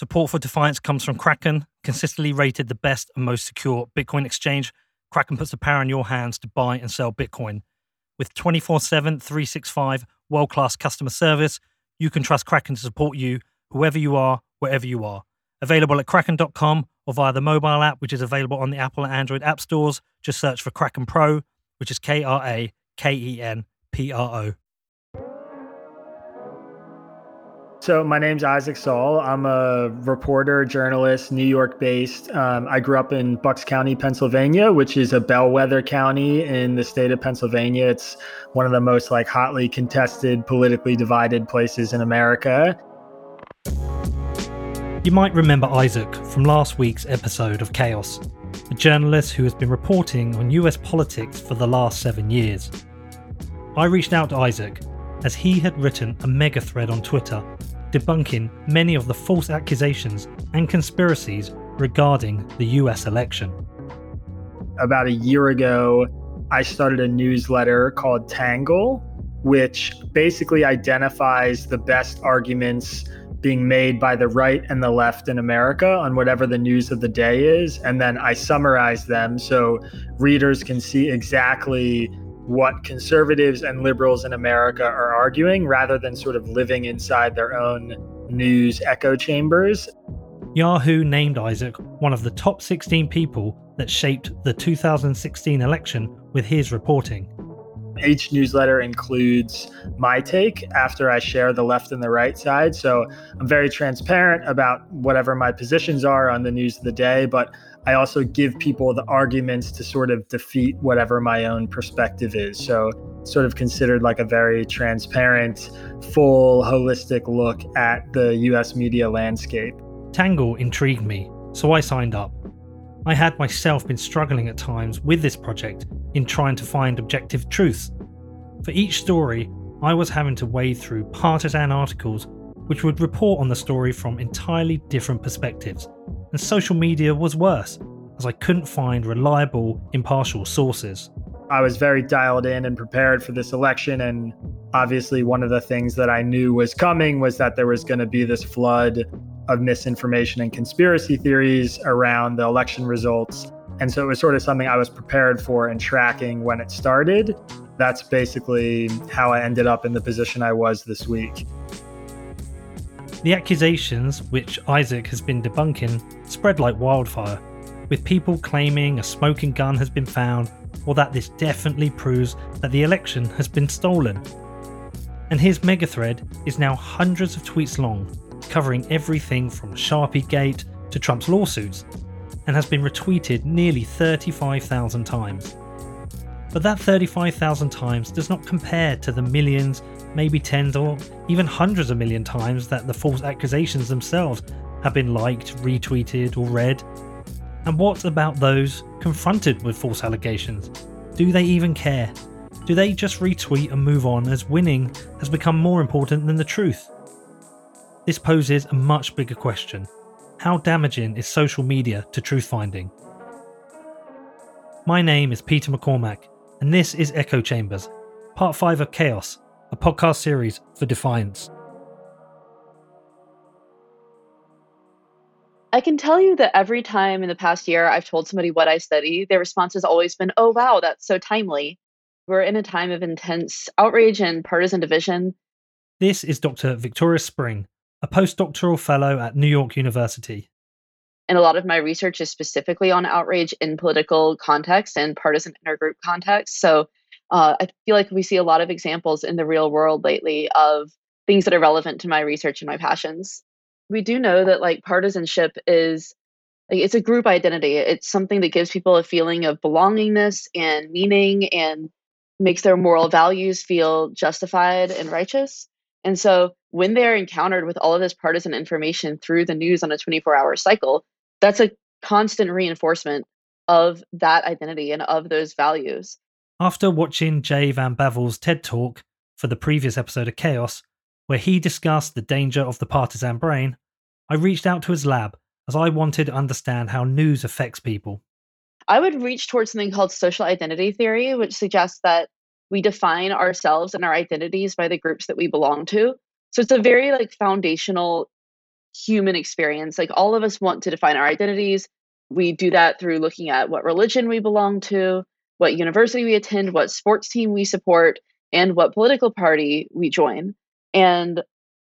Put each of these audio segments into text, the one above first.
Support for Defiance comes from Kraken, consistently rated the best and most secure Bitcoin exchange. Kraken puts the power in your hands to buy and sell Bitcoin. With 24 7, 365 world class customer service, you can trust Kraken to support you, whoever you are, wherever you are. Available at kraken.com or via the mobile app, which is available on the Apple and Android app stores. Just search for Kraken Pro, which is K R A K E N P R O. So my name's Isaac Saul. I'm a reporter, journalist, New York based. Um, I grew up in Bucks County, Pennsylvania, which is a bellwether county in the state of Pennsylvania. It's one of the most like hotly contested, politically divided places in America. You might remember Isaac from last week's episode of Chaos, a journalist who has been reporting on US politics for the last seven years. I reached out to Isaac as he had written a mega thread on Twitter debunking many of the false accusations and conspiracies regarding the US election. About a year ago, I started a newsletter called Tangle, which basically identifies the best arguments being made by the right and the left in America on whatever the news of the day is. And then I summarize them so readers can see exactly what conservatives and liberals in America are arguing rather than sort of living inside their own news echo chambers. Yahoo named Isaac one of the top 16 people that shaped the 2016 election with his reporting. Each newsletter includes my take after I share the left and the right side. So I'm very transparent about whatever my positions are on the news of the day, but I also give people the arguments to sort of defeat whatever my own perspective is. So, sort of considered like a very transparent, full, holistic look at the US media landscape. Tangle intrigued me, so I signed up. I had myself been struggling at times with this project in trying to find objective truths. For each story, I was having to wade through partisan articles which would report on the story from entirely different perspectives, and social media was worse, as I couldn't find reliable, impartial sources. I was very dialed in and prepared for this election, and obviously, one of the things that I knew was coming was that there was going to be this flood of misinformation and conspiracy theories around the election results. And so it was sort of something I was prepared for and tracking when it started. That's basically how I ended up in the position I was this week. The accusations, which Isaac has been debunking, spread like wildfire, with people claiming a smoking gun has been found or that this definitely proves that the election has been stolen. And his mega thread is now hundreds of tweets long, covering everything from Sharpie Gate to Trump's lawsuits, and has been retweeted nearly 35,000 times. But that 35,000 times does not compare to the millions maybe tens or even hundreds of million times that the false accusations themselves have been liked, retweeted, or read. And what about those confronted with false allegations? Do they even care? Do they just retweet and move on as winning has become more important than the truth? This poses a much bigger question. How damaging is social media to truth finding? My name is Peter McCormack, and this is Echo Chambers, part 5 of Chaos a podcast series for Defiance. I can tell you that every time in the past year I've told somebody what I study, their response has always been, oh, wow, that's so timely. We're in a time of intense outrage and partisan division. This is Dr. Victoria Spring, a postdoctoral fellow at New York University. And a lot of my research is specifically on outrage in political context and partisan intergroup context. So uh, I feel like we see a lot of examples in the real world lately of things that are relevant to my research and my passions. We do know that like partisanship is like it's a group identity. It's something that gives people a feeling of belongingness and meaning and makes their moral values feel justified and righteous. And so when they're encountered with all of this partisan information through the news on a 24 hour cycle, that's a constant reinforcement of that identity and of those values. After watching Jay Van Bavel's TED Talk for the previous episode of Chaos, where he discussed the danger of the partisan brain, I reached out to his lab as I wanted to understand how news affects people. I would reach towards something called social identity theory, which suggests that we define ourselves and our identities by the groups that we belong to. So it's a very like foundational human experience. Like all of us want to define our identities. We do that through looking at what religion we belong to, what university we attend, what sports team we support, and what political party we join. And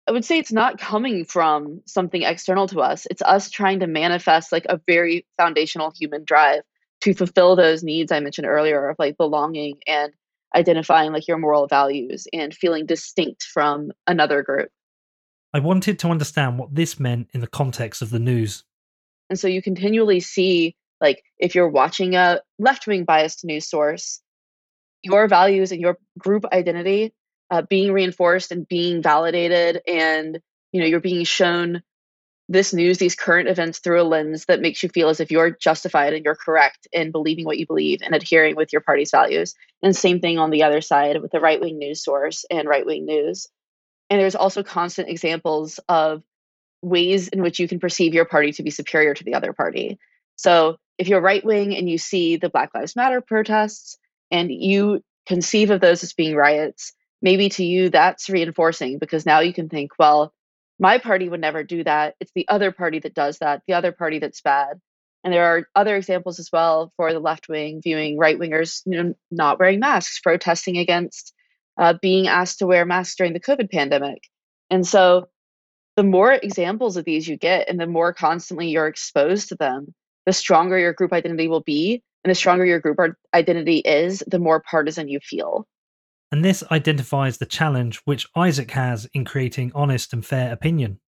I would say it's not coming from something external to us. It's us trying to manifest like a very foundational human drive to fulfill those needs I mentioned earlier of like belonging and identifying like your moral values and feeling distinct from another group. I wanted to understand what this meant in the context of the news. And so you continually see like if you're watching a left-wing biased news source, your values and your group identity uh, being reinforced and being validated and you know you're being shown this news these current events through a lens that makes you feel as if you're justified and you're correct in believing what you believe and adhering with your party's values and same thing on the other side with the right-wing news source and right-wing news and there's also constant examples of ways in which you can perceive your party to be superior to the other party so if you're right wing and you see the black lives matter protests and you conceive of those as being riots maybe to you that's reinforcing because now you can think, well, my party would never do that. It's the other party that does that, the other party that's bad. And there are other examples as well for the left wing viewing right wingers you know, not wearing masks, protesting against uh, being asked to wear masks during the COVID pandemic. And so the more examples of these you get and the more constantly you're exposed to them, the stronger your group identity will be. And the stronger your group identity is, the more partisan you feel and this identifies the challenge which Isaac has in creating honest and fair opinion.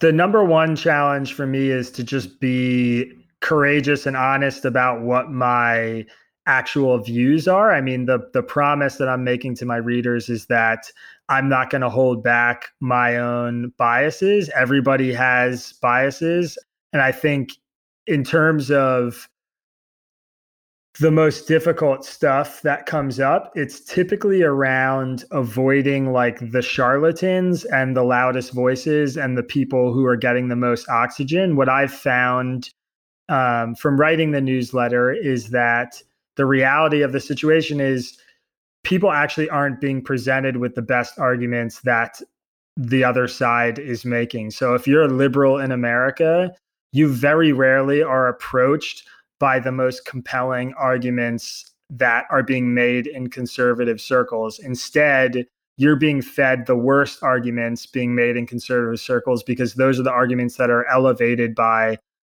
The number one challenge for me is to just be courageous and honest about what my actual views are. I mean, the the promise that I'm making to my readers is that I'm not going to hold back my own biases. Everybody has biases, and I think in terms of the most difficult stuff that comes up, it's typically around avoiding like the charlatans and the loudest voices and the people who are getting the most oxygen. What I've found um, from writing the newsletter is that the reality of the situation is people actually aren't being presented with the best arguments that the other side is making. So if you're a liberal in America, you very rarely are approached by the most compelling arguments that are being made in conservative circles. Instead, you're being fed the worst arguments being made in conservative circles because those are the arguments that are elevated by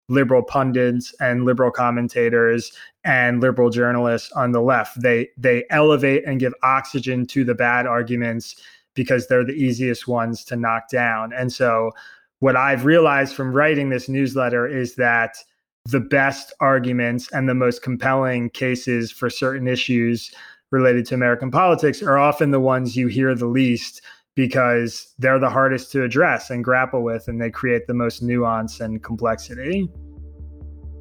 liberal pundits and liberal commentators and liberal journalists on the left. They they elevate and give oxygen to the bad arguments because they're the easiest ones to knock down. And so what I've realized from writing this newsletter is that the best arguments and the most compelling cases for certain issues related to American politics are often the ones you hear the least because they're the hardest to address and grapple with, and they create the most nuance and complexity.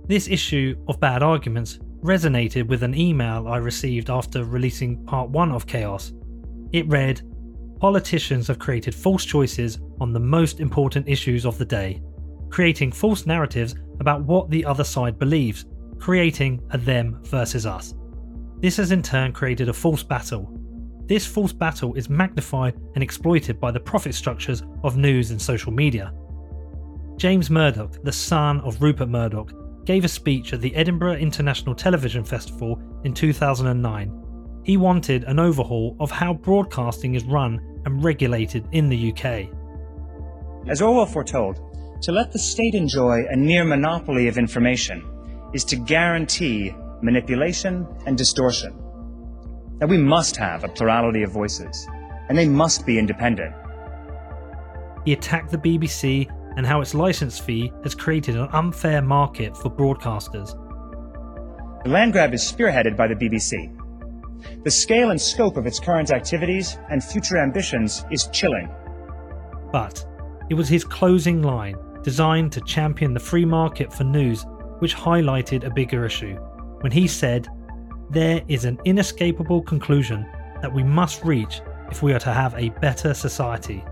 This issue of bad arguments resonated with an email I received after releasing part one of Chaos. It read Politicians have created false choices on the most important issues of the day, creating false narratives about what the other side believes, creating a them versus us. This has in turn created a false battle. This false battle is magnified and exploited by the profit structures of news and social media. James Murdoch, the son of Rupert Murdoch, gave a speech at the Edinburgh International Television Festival in 2009. He wanted an overhaul of how broadcasting is run and regulated in the UK. As Orwell foretold, to let the state enjoy a near monopoly of information is to guarantee manipulation and distortion. Now, we must have a plurality of voices, and they must be independent. He attacked the BBC and how its license fee has created an unfair market for broadcasters. The land grab is spearheaded by the BBC. The scale and scope of its current activities and future ambitions is chilling. But it was his closing line designed to champion the free market for news, which highlighted a bigger issue when he said, There is an inescapable conclusion that we must reach if we are to have a better society.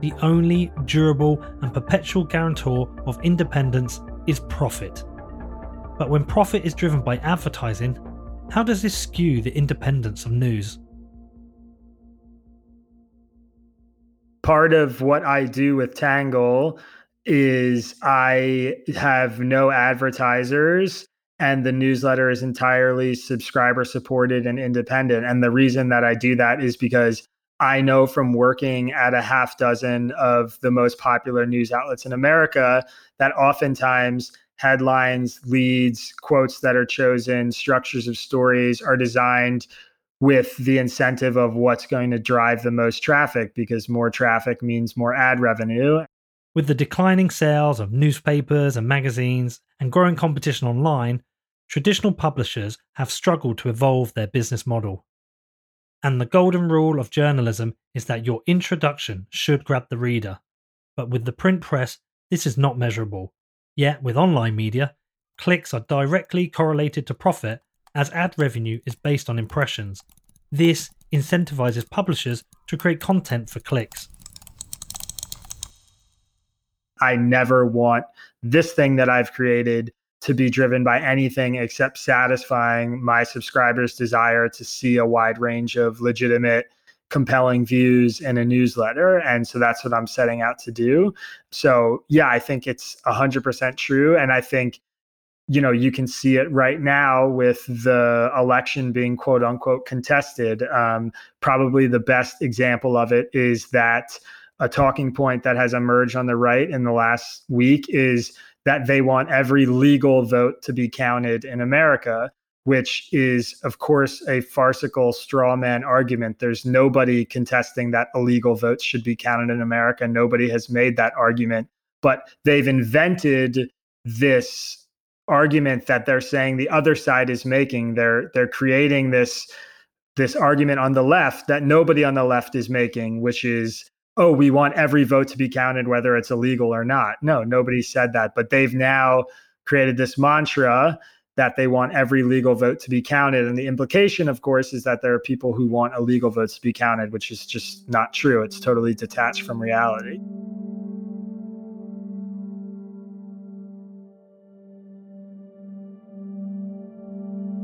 The only durable and perpetual guarantor of independence is profit. But when profit is driven by advertising, how does this skew the independence of news? Part of what I do with Tangle is I have no advertisers and the newsletter is entirely subscriber supported and independent. And the reason that I do that is because I know from working at a half dozen of the most popular news outlets in America that oftentimes headlines, leads, quotes that are chosen, structures of stories are designed with the incentive of what's going to drive the most traffic because more traffic means more ad revenue. With the declining sales of newspapers and magazines and growing competition online, traditional publishers have struggled to evolve their business model. And the golden rule of journalism is that your introduction should grab the reader. But with the print press, this is not measurable. Yet, with online media, clicks are directly correlated to profit as ad revenue is based on impressions. This incentivizes publishers to create content for clicks. I never want this thing that I've created to be driven by anything except satisfying my subscribers' desire to see a wide range of legitimate, compelling views in a newsletter. And so that's what I'm setting out to do. So, yeah, I think it's 100% true. And I think you know you can see it right now with the election being quote unquote contested um, probably the best example of it is that a talking point that has emerged on the right in the last week is that they want every legal vote to be counted in America, which is, of course, a farcical straw man argument. There's nobody contesting that illegal votes should be counted in America. Nobody has made that argument, but they've invented this argument that they're saying the other side is making. They're they're creating this this argument on the left that nobody on the left is making, which is oh, we want every vote to be counted, whether it's illegal or not. No, nobody said that. But they've now created this mantra that they want every legal vote to be counted. And the implication, of course, is that there are people who want illegal votes to be counted, which is just not true. It's totally detached from reality.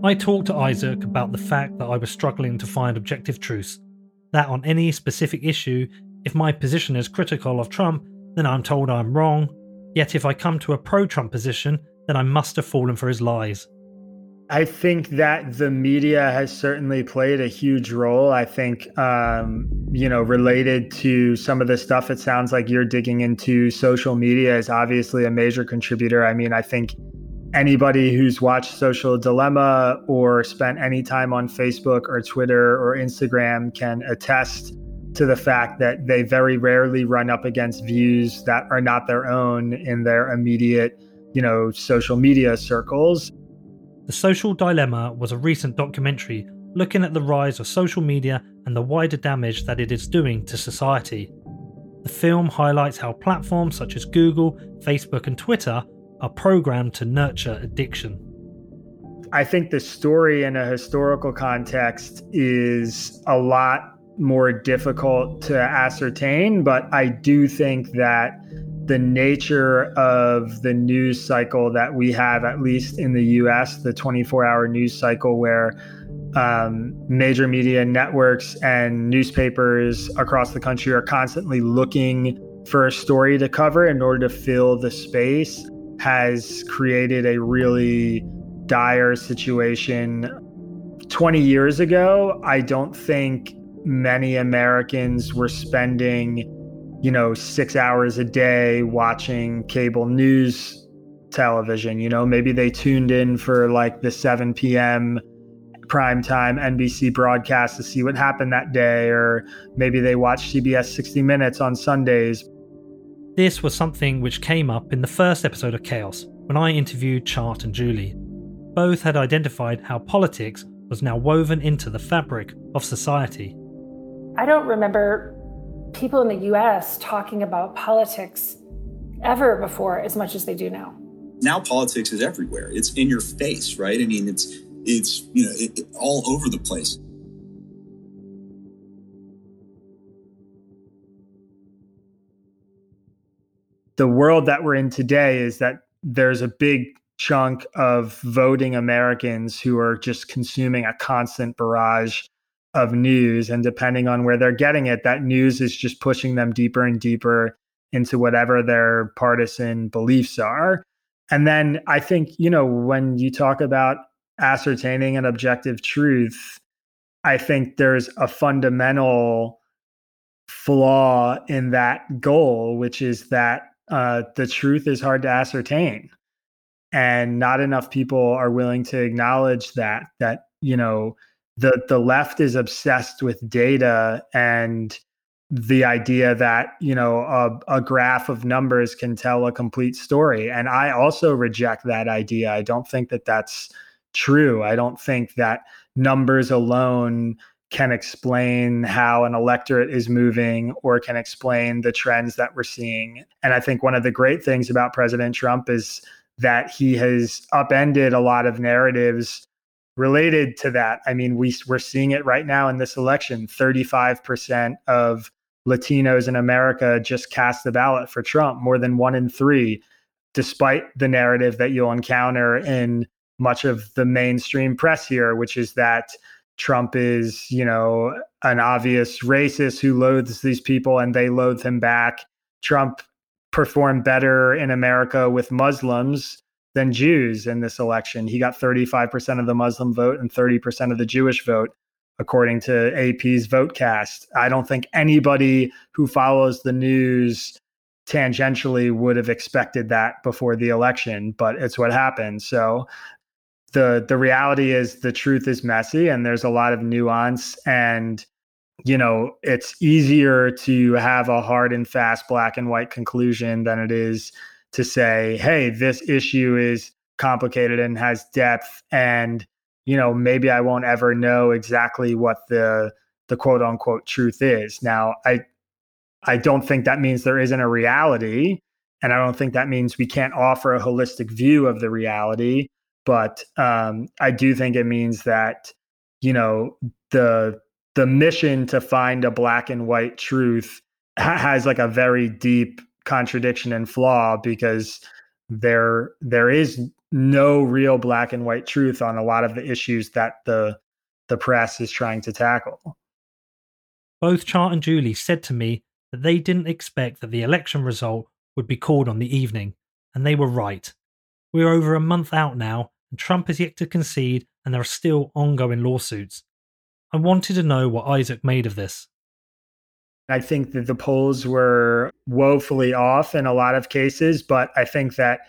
I talked to Isaac about the fact that I was struggling to find objective truths, that on any specific issue if my position is critical of Trump, then I'm told I'm wrong. Yet if I come to a pro Trump position, then I must have fallen for his lies. I think that the media has certainly played a huge role. I think, um, you know, related to some of the stuff it sounds like you're digging into, social media is obviously a major contributor. I mean, I think anybody who's watched Social Dilemma or spent any time on Facebook or Twitter or Instagram can attest to the fact that they very rarely run up against views that are not their own in their immediate, you know, social media circles. The Social Dilemma was a recent documentary looking at the rise of social media and the wider damage that it is doing to society. The film highlights how platforms such as Google, Facebook, and Twitter are programmed to nurture addiction. I think the story in a historical context is a lot more difficult to ascertain, but I do think that the nature of the news cycle that we have, at least in the US, the 24 hour news cycle where um, major media networks and newspapers across the country are constantly looking for a story to cover in order to fill the space, has created a really dire situation. 20 years ago, I don't think many Americans were spending, you know, six hours a day watching cable news television. You know, maybe they tuned in for like the 7 p.m. primetime NBC broadcast to see what happened that day, or maybe they watched CBS 60 Minutes on Sundays. This was something which came up in the first episode of Chaos when I interviewed Chart and Julie. Both had identified how politics was now woven into the fabric of society. I don't remember people in the US talking about politics ever before as much as they do now. Now politics is everywhere. It's in your face, right? I mean, it's it's you know it, it, all over the place. The world that we're in today is that there's a big chunk of voting Americans who are just consuming a constant barrage of news and depending on where they're getting it that news is just pushing them deeper and deeper into whatever their partisan beliefs are. And then I think, you know, when you talk about ascertaining an objective truth, I think there's a fundamental flaw in that goal, which is that uh, the truth is hard to ascertain. And not enough people are willing to acknowledge that, that, you know, the, the left is obsessed with data and the idea that you know a, a, graph of numbers can tell a complete story. And i also reject that idea. I don't think that that's true. I don't think that numbers alone can explain how an electorate is moving or can explain the trends that we're seeing. And i think one of the great things about president trump is that he has upended a lot of narratives related to that i mean we, we're seeing it right now in this election 35% of Latinos in America just cast the ballot for Trump, more than one in three, despite the narrative that you'll encounter in much of the mainstream press here, which is that Trump is, you know, an obvious racist who loathes these people and they loathe him back. Trump performed better in America with Muslims than Jews in this election. He got 35% of the Muslim vote and 30% of the Jewish vote according to AP's Votecast. I don't think anybody who follows the news tangentially would have expected that before the election, but it's what happened. So the the reality is the truth is messy and there's a lot of nuance and you know it's easier to have a hard and fast black and white conclusion than it is to say hey this issue is complicated and has depth and you know, maybe I won't ever know exactly what the the quote unquote truth is. Now, I I don't think that means there isn't a reality, and I don't think that means we can't offer a holistic view of the reality. But um, I do think it means that you know the the mission to find a black and white truth has like a very deep contradiction and flaw because there there is no real black and white truth on a lot of the issues that the the press is trying to tackle. Both Chart and Julie said to me that they didn't expect that the election result would be called on the evening, and they were right. We're over a month out now, and Trump is yet to concede, and there are still ongoing lawsuits. I wanted to know what Isaac made of this. I think that the polls were woefully off in a lot of cases, but I think that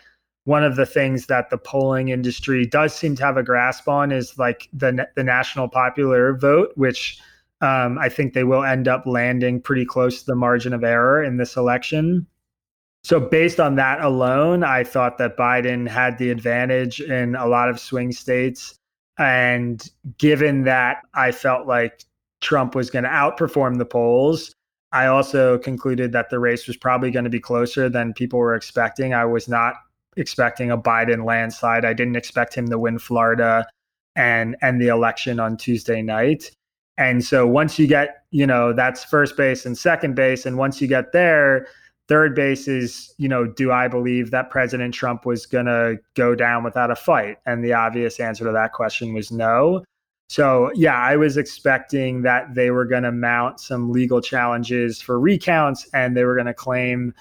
one of the things that the polling industry does seem to have a grasp on is like the the national popular vote, which um, I think they will end up landing pretty close to the margin of error in this election. So based on that alone, I thought that Biden had the advantage in a lot of swing states. And given that I felt like Trump was going to outperform the polls, I also concluded that the race was probably going to be closer than people were expecting. I was not expecting a Biden landslide. I didn't expect him to win Florida and end the election on Tuesday night. And so once you get, you know, that's first base and second base. And once you get there, third base is, you know, do I believe that President Trump was going to go down without a fight? And the obvious answer to that question was no. So, yeah, I was expecting that they were going to mount some legal challenges for recounts and they were going to claim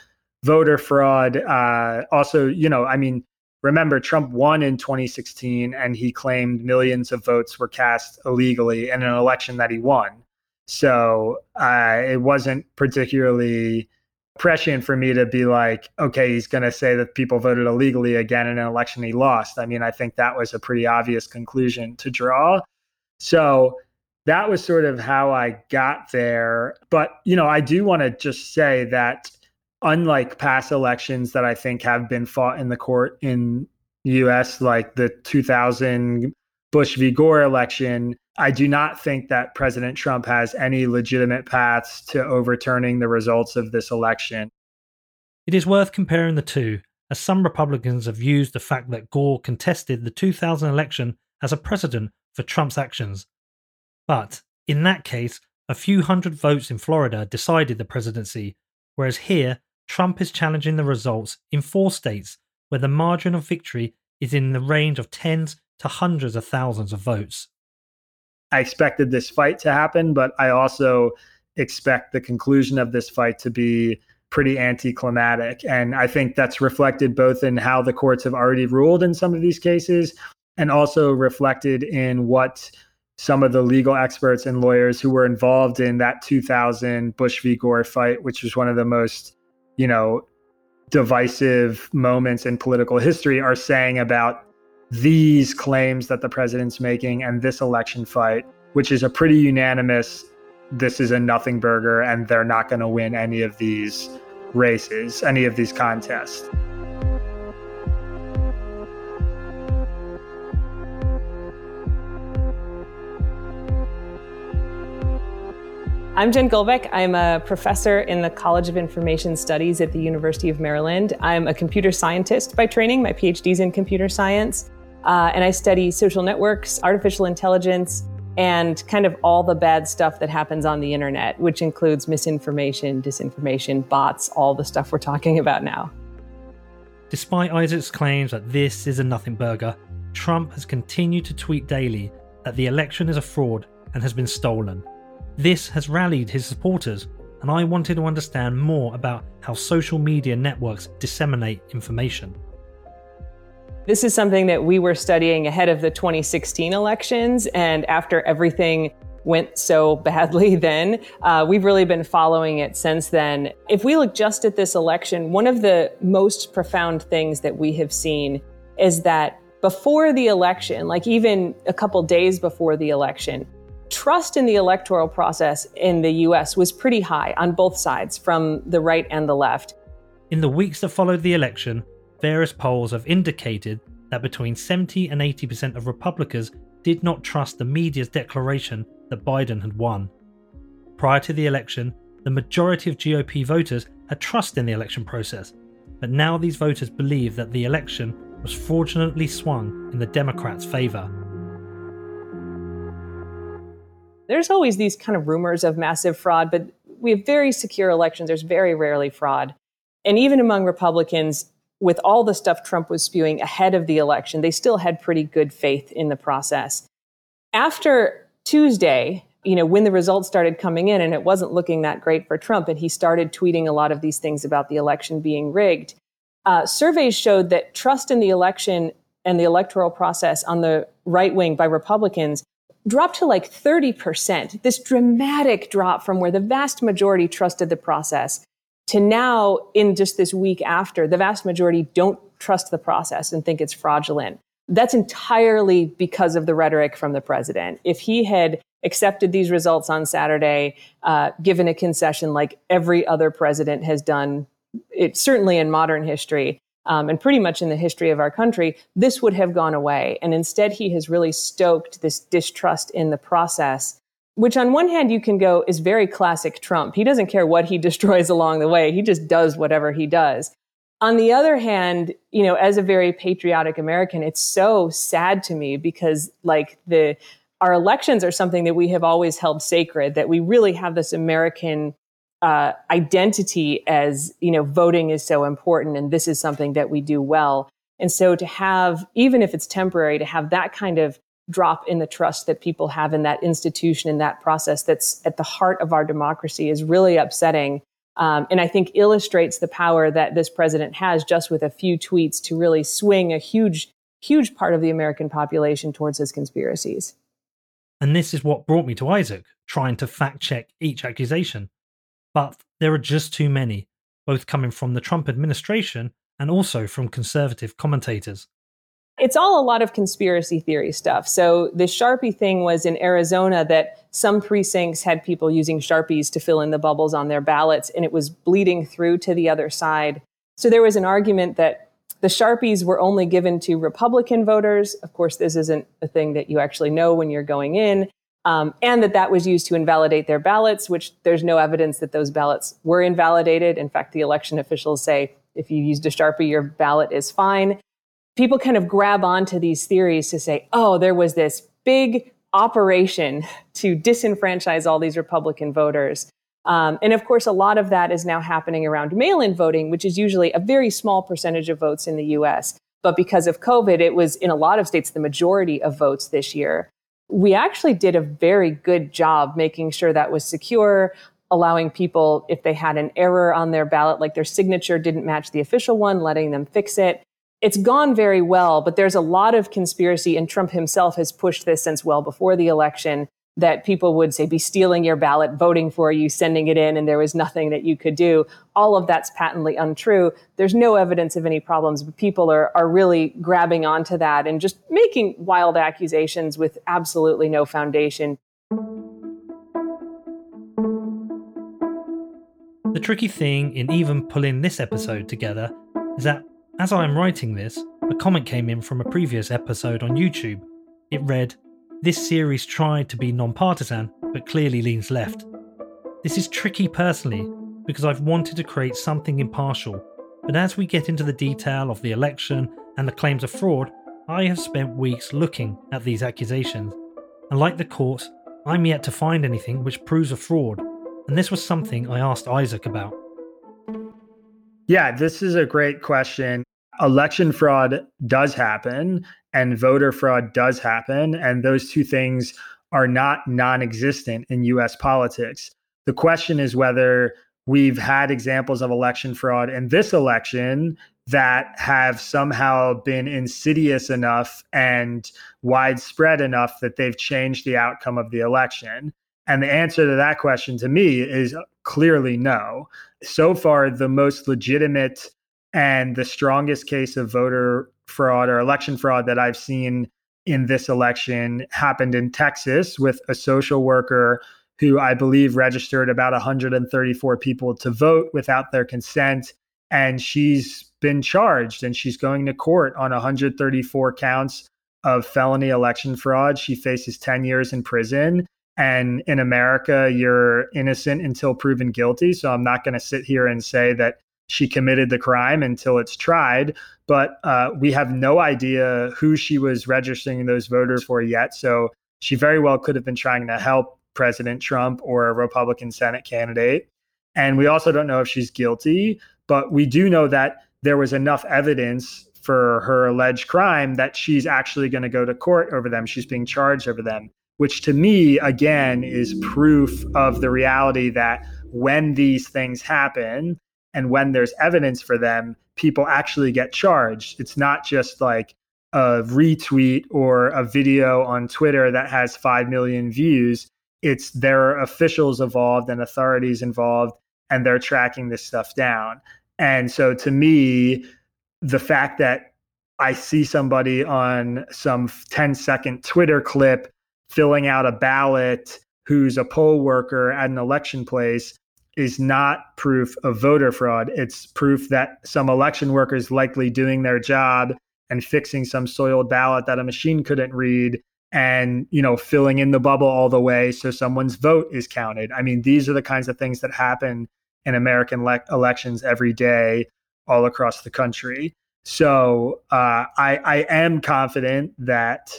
voter fraud. Uh, also, you know, I mean, remember Trump won in 2016 and he claimed millions of votes were cast illegally in an election that he won. So uh, it wasn't particularly prescient for me to be like, okay, he's going to say that people voted illegally again in an election he lost. I mean, I think that was a pretty obvious conclusion to draw. So that was sort of how I got there. But, you know, I do want to just say that unlike past elections that I think have been fought in the court in the US, like the 2000 Bush v. Gore election, I do not think that President Trump has any legitimate paths to overturning the results of this election. It is worth comparing the two, as some Republicans have used the fact that Gore contested the 2000 election as a precedent for Trump's actions. But in that case, a few hundred votes in Florida decided the presidency, whereas here, Trump is challenging the results in four states where the margin of victory is in the range of tens to hundreds of thousands of votes. I expected this fight to happen, but I also expect the conclusion of this fight to be pretty anticlimactic. And I think that's reflected both in how the courts have already ruled in some of these cases and also reflected in what some of the legal experts and lawyers who were involved in that 2000 Bush v. Gore fight, which was one of the most, you know, divisive moments in political history, are saying about these claims that the president's making and this election fight, which is a pretty unanimous this is a nothing burger and they're not going to win any of these races, any of these contests. I'm Jen Golbeck. I'm a professor in the College of Information Studies at the University of Maryland. I'm a computer scientist by training. My PhD's in computer science. Uh, and I study social networks, artificial intelligence, and kind of all the bad stuff that happens on the internet, which includes misinformation, disinformation, bots, all the stuff we're talking about now. Despite Isaac's claims that this is a nothing burger, Trump has continued to tweet daily that the election is a fraud and has been stolen. This has rallied his supporters, and I wanted to understand more about how social media networks disseminate information. This is something that we were studying ahead of the 2016 elections, and after everything went so badly then. Uh, we've really been following it since then. If we look just at this election, one of the most profound things that we have seen is that before the election, like even a couple days before the election, trust in the electoral process in the US was pretty high on both sides, from the right and the left. In the weeks that followed the election, various polls have indicated that between 70 and 80% of Republicans did not trust the media's declaration that Biden had won. Prior to the election, the majority of GOP voters had trust in the election process, but now these voters believe that the election was fraudulently swung in the Democrats' favour. There's always these kind of rumors of massive fraud, but we have very secure elections. There's very rarely fraud. And even among Republicans, with all the stuff Trump was spewing ahead of the election, they still had pretty good faith in the process. After Tuesday, you know, when the results started coming in and it wasn't looking that great for Trump, and he started tweeting a lot of these things about the election being rigged, uh, surveys showed that trust in the election and the electoral process on the right wing by Republicans dropped to like 30%, this dramatic drop from where the vast majority trusted the process to now, in just this week after, the vast majority don't trust the process and think it's fraudulent. That's entirely because of the rhetoric from the president. If he had accepted these results on Saturday, uh, given a concession like every other president has done, it certainly in modern history, um, and pretty much in the history of our country, this would have gone away. And instead, he has really stoked this distrust in the process, which on one hand, you can go is very classic Trump. He doesn't care what he destroys along the way. He just does whatever he does. On the other hand, you know, as a very patriotic American, it's so sad to me because like the, our elections are something that we have always held sacred, that we really have this American uh, identity as you know voting is so important and this is something that we do well. And so to have even if it's temporary to have that kind of drop in the trust that people have in that institution in that process that's at the heart of our democracy is really upsetting um, and i think illustrates the power that this president has just with a few tweets to really swing a huge huge part of the american population towards his conspiracies. And this is what brought me to isaac trying to fact check each accusation but there are just too many, both coming from the Trump administration and also from conservative commentators. It's all a lot of conspiracy theory stuff. So, the Sharpie thing was in Arizona that some precincts had people using Sharpies to fill in the bubbles on their ballots, and it was bleeding through to the other side. So, there was an argument that the Sharpies were only given to Republican voters. Of course, this isn't a thing that you actually know when you're going in um, and that that was used to invalidate their ballots, which there's no evidence that those ballots were invalidated. In fact, the election officials say if you used a Sharpie, your ballot is fine. People kind of grab onto these theories to say, oh, there was this big operation to disenfranchise all these Republican voters. Um, and of course, a lot of that is now happening around mail in voting, which is usually a very small percentage of votes in the US. But because of COVID, it was in a lot of states the majority of votes this year we actually did a very good job making sure that was secure. allowing people, if they had an error on their ballot, like their signature didn't match the official one, letting them fix it. It's gone very well, but there's a lot of conspiracy, and Trump himself has pushed this since well before the election that people would say be stealing your ballot, voting for you, sending it in, and there was nothing that you could do. All of that's patently untrue. There's no evidence of any problems, but people are, are really grabbing onto that and just making wild accusations with absolutely no foundation. The tricky thing in even pulling this episode together is that as I am writing this, a comment came in from a previous episode on YouTube. It read, this series tried to be non-partisan, but clearly leans left. This is tricky personally, because I've wanted to create something impartial, but as we get into the detail of the election and the claims of fraud, I have spent weeks looking at these accusations, and like the court, I'm yet to find anything which proves a fraud, and this was something I asked Isaac about. Yeah, this is a great question. Election fraud does happen, and voter fraud does happen. And those two things are not non existent in US politics. The question is whether we've had examples of election fraud in this election that have somehow been insidious enough and widespread enough that they've changed the outcome of the election. And the answer to that question to me is clearly no. So far, the most legitimate and the strongest case of voter fraud or election fraud that I've seen in this election happened in Texas with a social worker who I believe registered about 134 people to vote without their consent. And she's been charged and she's going to court on 134 counts of felony election fraud. She faces 10 years in prison. And in America, you're innocent until proven guilty. So I'm not going to sit here and say that she committed the crime until it's tried. But uh, we have no idea who she was registering those voters for yet. So she very well could have been trying to help President Trump or a Republican Senate candidate. And we also don't know if she's guilty, but we do know that there was enough evidence for her alleged crime that she's actually going to go to court over them. She's being charged over them, which to me, again, is proof of the reality that when these things happen, and when there's evidence for them, people actually get charged. It's not just like a retweet or a video on Twitter that has 5 million views. It's there are officials involved and authorities involved, and they're tracking this stuff down. And so to me, the fact that I see somebody on some 10 second Twitter clip filling out a ballot who's a poll worker at an election place is not proof of voter fraud. It's proof that some election workers likely doing their job and fixing some soiled ballot that a machine couldn't read and you know filling in the bubble all the way so someone's vote is counted. I mean, these are the kinds of things that happen in American le- elections every day all across the country. So uh, I, I am confident that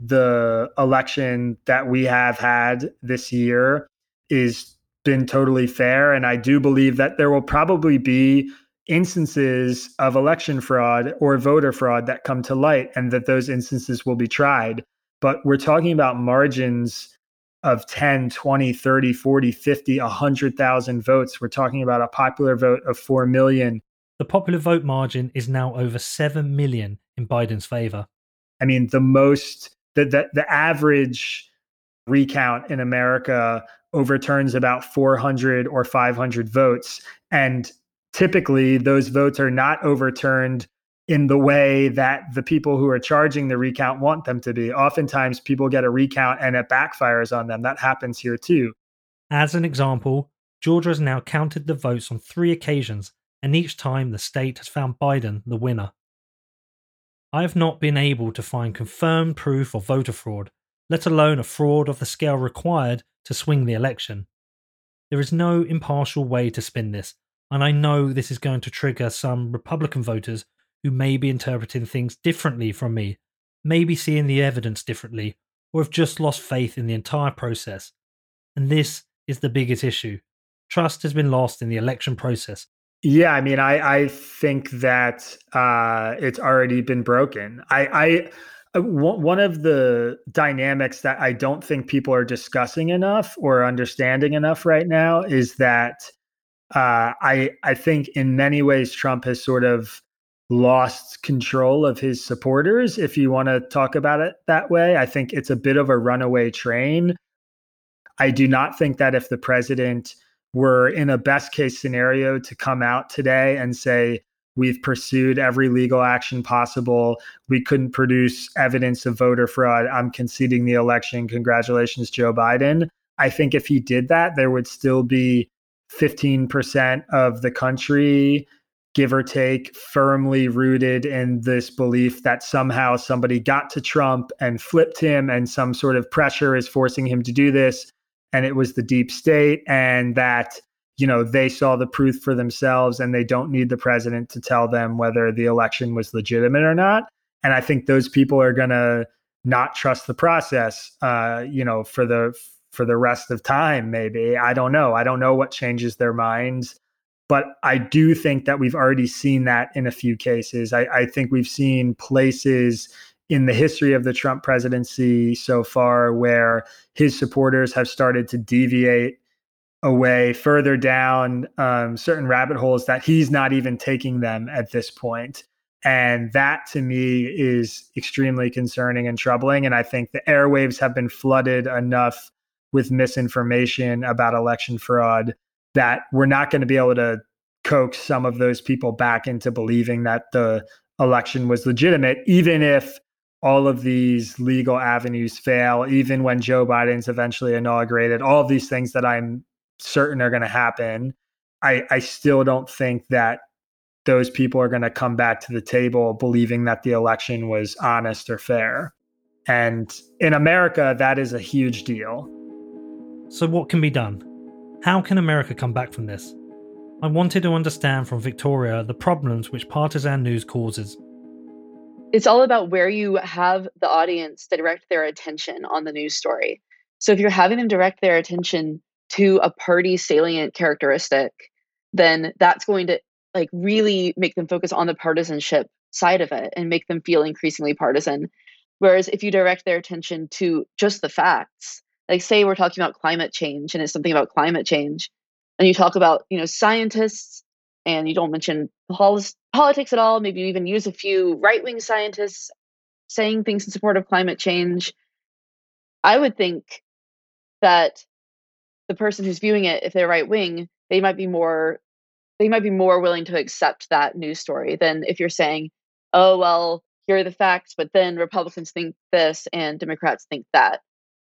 the election that we have had this year is been totally fair. And I do believe that there will probably be instances of election fraud or voter fraud that come to light and that those instances will be tried. But we're talking about margins of 10, 20, 30, 40, 50, 100,000 votes. We're talking about a popular vote of 4 million. The popular vote margin is now over 7 million in Biden's favor. I mean, the most, the, the, the average recount in America overturns about 400 or 500 votes. And typically, those votes are not overturned in the way that the people who are charging the recount want them to be. Oftentimes, people get a recount and it backfires on them. That happens here too. As an example, Georgia has now counted the votes on three occasions, and each time the state has found Biden the winner. I have not been able to find confirmed proof of voter fraud, let alone a fraud of the scale required to swing the election. There is no impartial way to spin this, and I know this is going to trigger some Republican voters who may be interpreting things differently from me, maybe seeing the evidence differently, or have just lost faith in the entire process. And this is the biggest issue. Trust has been lost in the election process. Yeah, I mean, I, I think that uh, it's already been broken. I, I one of the dynamics that I don't think people are discussing enough or understanding enough right now is that uh, I I think in many ways Trump has sort of lost control of his supporters. If you want to talk about it that way, I think it's a bit of a runaway train. I do not think that if the president were in a best case scenario to come out today and say We've pursued every legal action possible. We couldn't produce evidence of voter fraud. I'm conceding the election. Congratulations, Joe Biden. I think if he did that, there would still be 15% of the country, give or take, firmly rooted in this belief that somehow somebody got to Trump and flipped him, and some sort of pressure is forcing him to do this. And it was the deep state, and that you know they saw the proof for themselves and they don't need the president to tell them whether the election was legitimate or not. And i think those people are going to not trust the process uh, you know for the for the rest of time maybe. I don't know. I don't know what changes their minds. But i do think that we've already seen that in a few cases. I, I think we've seen places in the history of the Trump presidency so far where his supporters have started to deviate away further down um, certain rabbit holes that he's not even taking them at this point. And that to me is extremely concerning and troubling. And I think the airwaves have been flooded enough with misinformation about election fraud that we're not going to be able to coax some of those people back into believing that the election was legitimate, even if all of these legal avenues fail, even when Joe Biden's eventually inaugurated, all of these things that I'm certain are going to happen, I, I still don't think that those people are going to come back to the table believing that the election was honest or fair. And in America, that is a huge deal. So, what can be done? How can America come back from this? I wanted to understand from Victoria the problems which partisan news causes. It's all about where you have the audience direct their attention on the news story. So, if you're having them direct their attention to a party salient characteristic, then that's going to like really make them focus on the partisanship side of it and make them feel increasingly partisan. Whereas if you direct their attention to just the facts, like say we're talking about climate change and it's something about climate change, and you talk about you know scientists and you don't mention pol- politics at all, maybe you even use a few right wing scientists saying things in support of climate change, I would think that the person who's viewing it, if they're right wing, they might be more they might be more willing to accept that news story than if you're saying, oh well, here are the facts, but then Republicans think this and Democrats think that.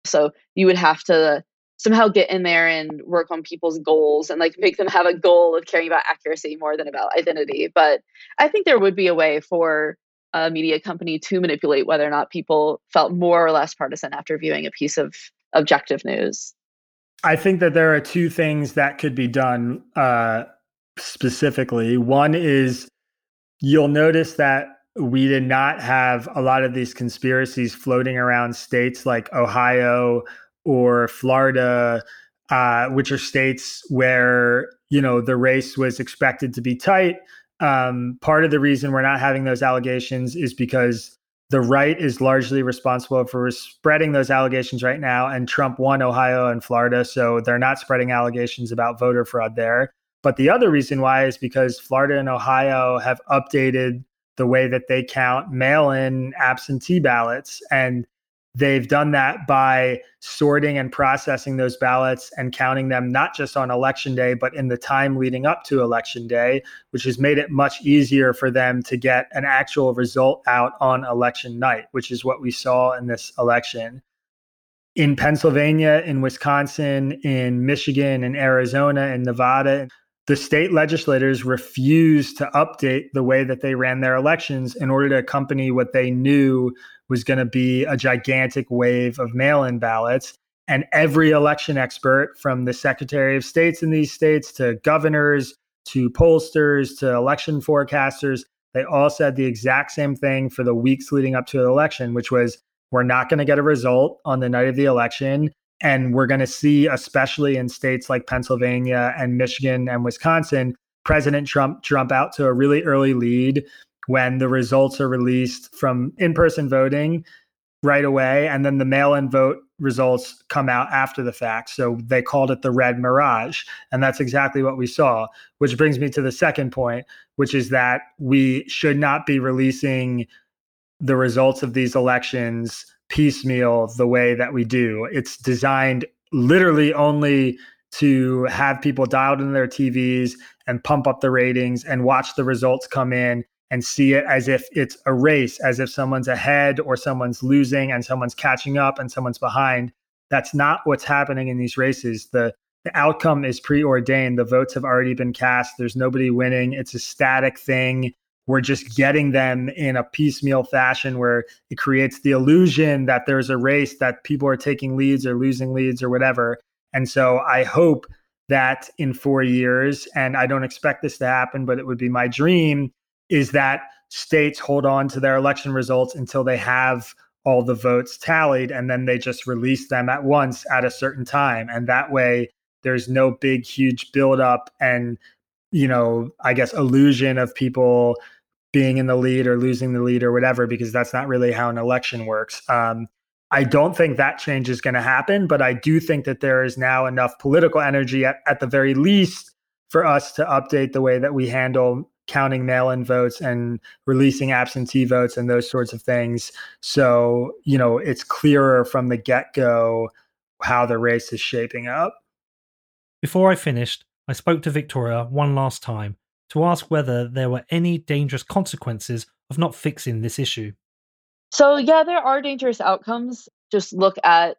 So you would have to somehow get in there and work on people's goals and like make them have a goal of caring about accuracy more than about identity. But I think there would be a way for a media company to manipulate whether or not people felt more or less partisan after viewing a piece of objective news. I think that there are two things that could be done uh, specifically. One is you'll notice that we did not have a lot of these conspiracies floating around states like Ohio or Florida, uh, which are states where you know the race was expected to be tight. Um, part of the reason we're not having those allegations is because the right is largely responsible for spreading those allegations right now. And Trump won Ohio and Florida, so they're not spreading allegations about voter fraud there. But the other reason why is because Florida and Ohio have updated the way that they count mail in absentee ballots. And They've done that by sorting and processing those ballots and counting them not just on election day, but in the time leading up to election day, which has made it much easier for them to get an actual result out on election night, which is what we saw in this election. In Pennsylvania, in Wisconsin, in Michigan, in Arizona, in Nevada, the state legislators refused to update the way that they ran their elections in order to accompany what they knew was going to be a gigantic wave of mail in ballots. And every election expert, from the Secretary of States in these states to governors to pollsters to election forecasters, they all said the exact same thing for the weeks leading up to the election, which was we're not going to get a result on the night of the election. And we're going to see, especially in states like Pennsylvania and Michigan and Wisconsin, President Trump jump out to a really early lead when the results are released from in person voting right away, and then the mail in vote results come out after the fact. So they called it the red mirage. And that's exactly what we saw, which brings me to the second point, which is that we should not be releasing the results of these elections piecemeal the way that we do. It's designed literally only to have people dialed into their TVs and pump up the ratings and watch the results come in and see it as if it's a race, as if someone's ahead or someone's losing and someone's catching up and someone's behind. That's not what's happening in these races. The the outcome is preordained. The votes have already been cast. There's nobody winning. It's a static thing. We're just getting them in a piecemeal fashion where it creates the illusion that there's a race that people are taking leads or losing leads or whatever. And so I hope that in four years, and I don't expect this to happen, but it would be my dream, is that states hold on to their election results until they have all the votes tallied and then they just release them at once at a certain time. And that way there's no big huge buildup and you know i guess illusion of people being in the lead or losing the lead or whatever because that's not really how an election works. Um, i don't think that change is going to happen but i do think that there is now enough political energy at, at the very least for us to update the way that we handle counting mail-in votes and releasing absentee votes and those sorts of things. So, you know, it's clearer from the get-go how the race is shaping up. Before I finished, I spoke to Victoria one last time to ask whether there were any dangerous consequences of not fixing this issue. So, yeah, there are dangerous outcomes. Just look at,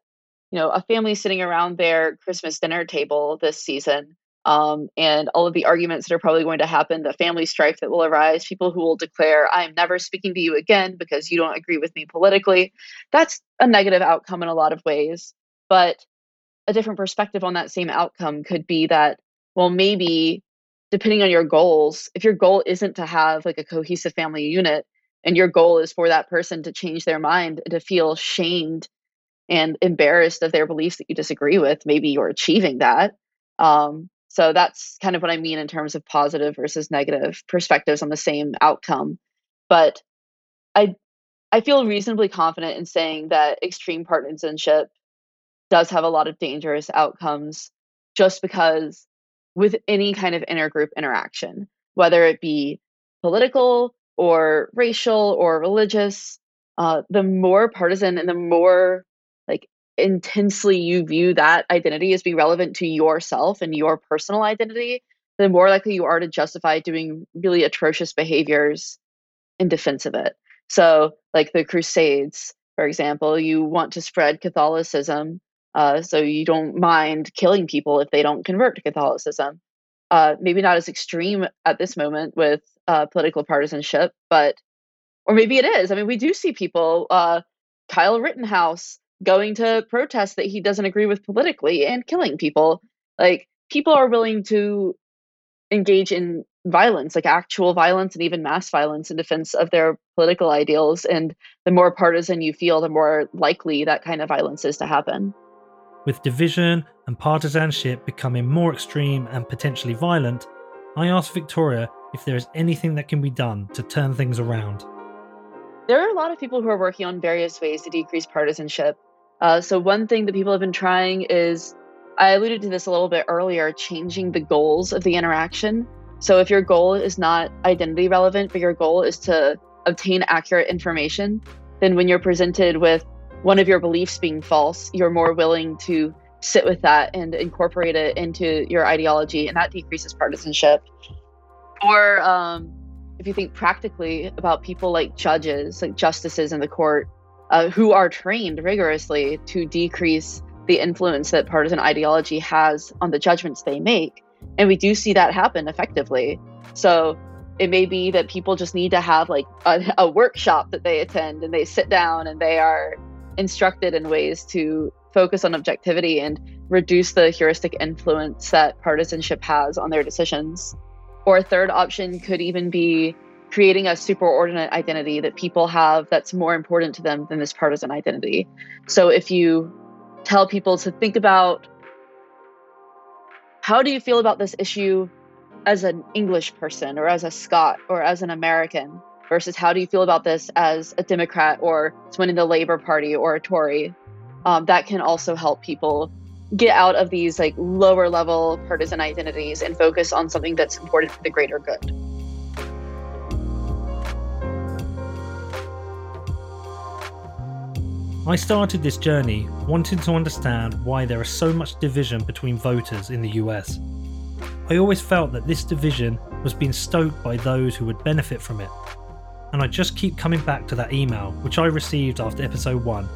you know, a family sitting around their Christmas dinner table this season um, and all of the arguments that are probably going to happen, the family strife that will arise, people who will declare, I'm never speaking to you again because you don't agree with me politically. That's a negative outcome in a lot of ways. But a different perspective on that same outcome could be that, well, maybe depending on your goals, if your goal isn't to have like a cohesive family unit and your goal is for that person to change their mind and to feel shamed and embarrassed of their beliefs that you disagree with, maybe you're achieving that. Um, so that's kind of what I mean in terms of positive versus negative perspectives on the same outcome. But I I feel reasonably confident in saying that extreme partisanship does have a lot of dangerous outcomes just because with any kind of intergroup interaction, whether it be political or racial or religious, uh, the more partisan and the more intensely you view that identity as being relevant to yourself and your personal identity, the more likely you are to justify doing really atrocious behaviors in defense of it. So, like the Crusades, for example, you want to spread Catholicism, uh, so you don't mind killing people if they don't convert to Catholicism. Uh, maybe not as extreme at this moment with uh, political partisanship, but or maybe it is. I mean, we do see people. Uh, Kyle Rittenhouse going to protests that he doesn't agree with politically and killing people. Like people are willing to engage in violence, like actual violence and even mass violence in defense of their political ideals. And the more partisan you feel, the more likely that kind of violence is to happen. With division and partisanship becoming more extreme and potentially violent, I asked Victoria if there is anything that can be done to turn things around. There are a lot of people who are working on various ways to decrease partisanship. Uh, so, one thing that people have been trying is I alluded to this a little bit earlier changing the goals of the interaction. So, if your goal is not identity relevant, but your goal is to obtain accurate information, then when you're presented with one of your beliefs being false, you're more willing to sit with that and incorporate it into your ideology, and that decreases partisanship. Or um, if you think practically about people like judges, like justices in the court, uh, who are trained rigorously to decrease the influence that partisan ideology has on the judgments they make. And we do see that happen effectively. So it may be that people just need to have like a, a workshop that they attend and they sit down and they are instructed in ways to focus on objectivity and reduce the heuristic influence that partisanship has on their decisions. Or a third option could even be creating a superordinate identity that people have that's more important to them than this partisan identity. So if you tell people to think about how do you feel about this issue as an English person or as a Scot or as an American versus how do you feel about this as a Democrat or someone in the Labor Party or a Tory. Um, that can also help people get out of these like lower level partisan identities and focus on something that's important for the greater good. I started this journey wanting to understand why there is so much division between voters in the US. I always felt that this division was being stoked by those who would benefit from it. And I just keep coming back to that email which I received after episode 1.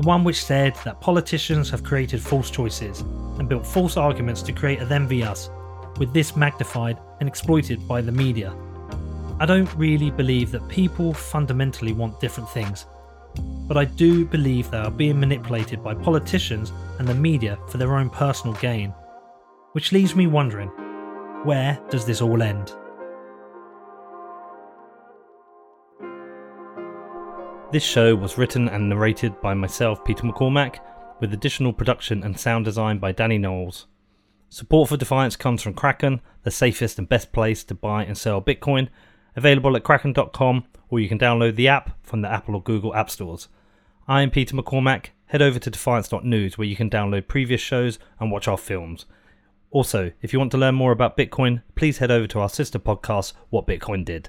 The one which said that politicians have created false choices and built false arguments to create a them v us, with this magnified and exploited by the media. I don't really believe that people fundamentally want different things but I do believe they are being manipulated by politicians and the media for their own personal gain. Which leaves me wondering where does this all end? This show was written and narrated by myself, Peter McCormack, with additional production and sound design by Danny Knowles. Support for Defiance comes from Kraken, the safest and best place to buy and sell Bitcoin, available at kraken.com, or you can download the app from the Apple or Google App Stores. I'm Peter McCormack. Head over to defiance.news where you can download previous shows and watch our films. Also, if you want to learn more about Bitcoin, please head over to our sister podcast, What Bitcoin Did.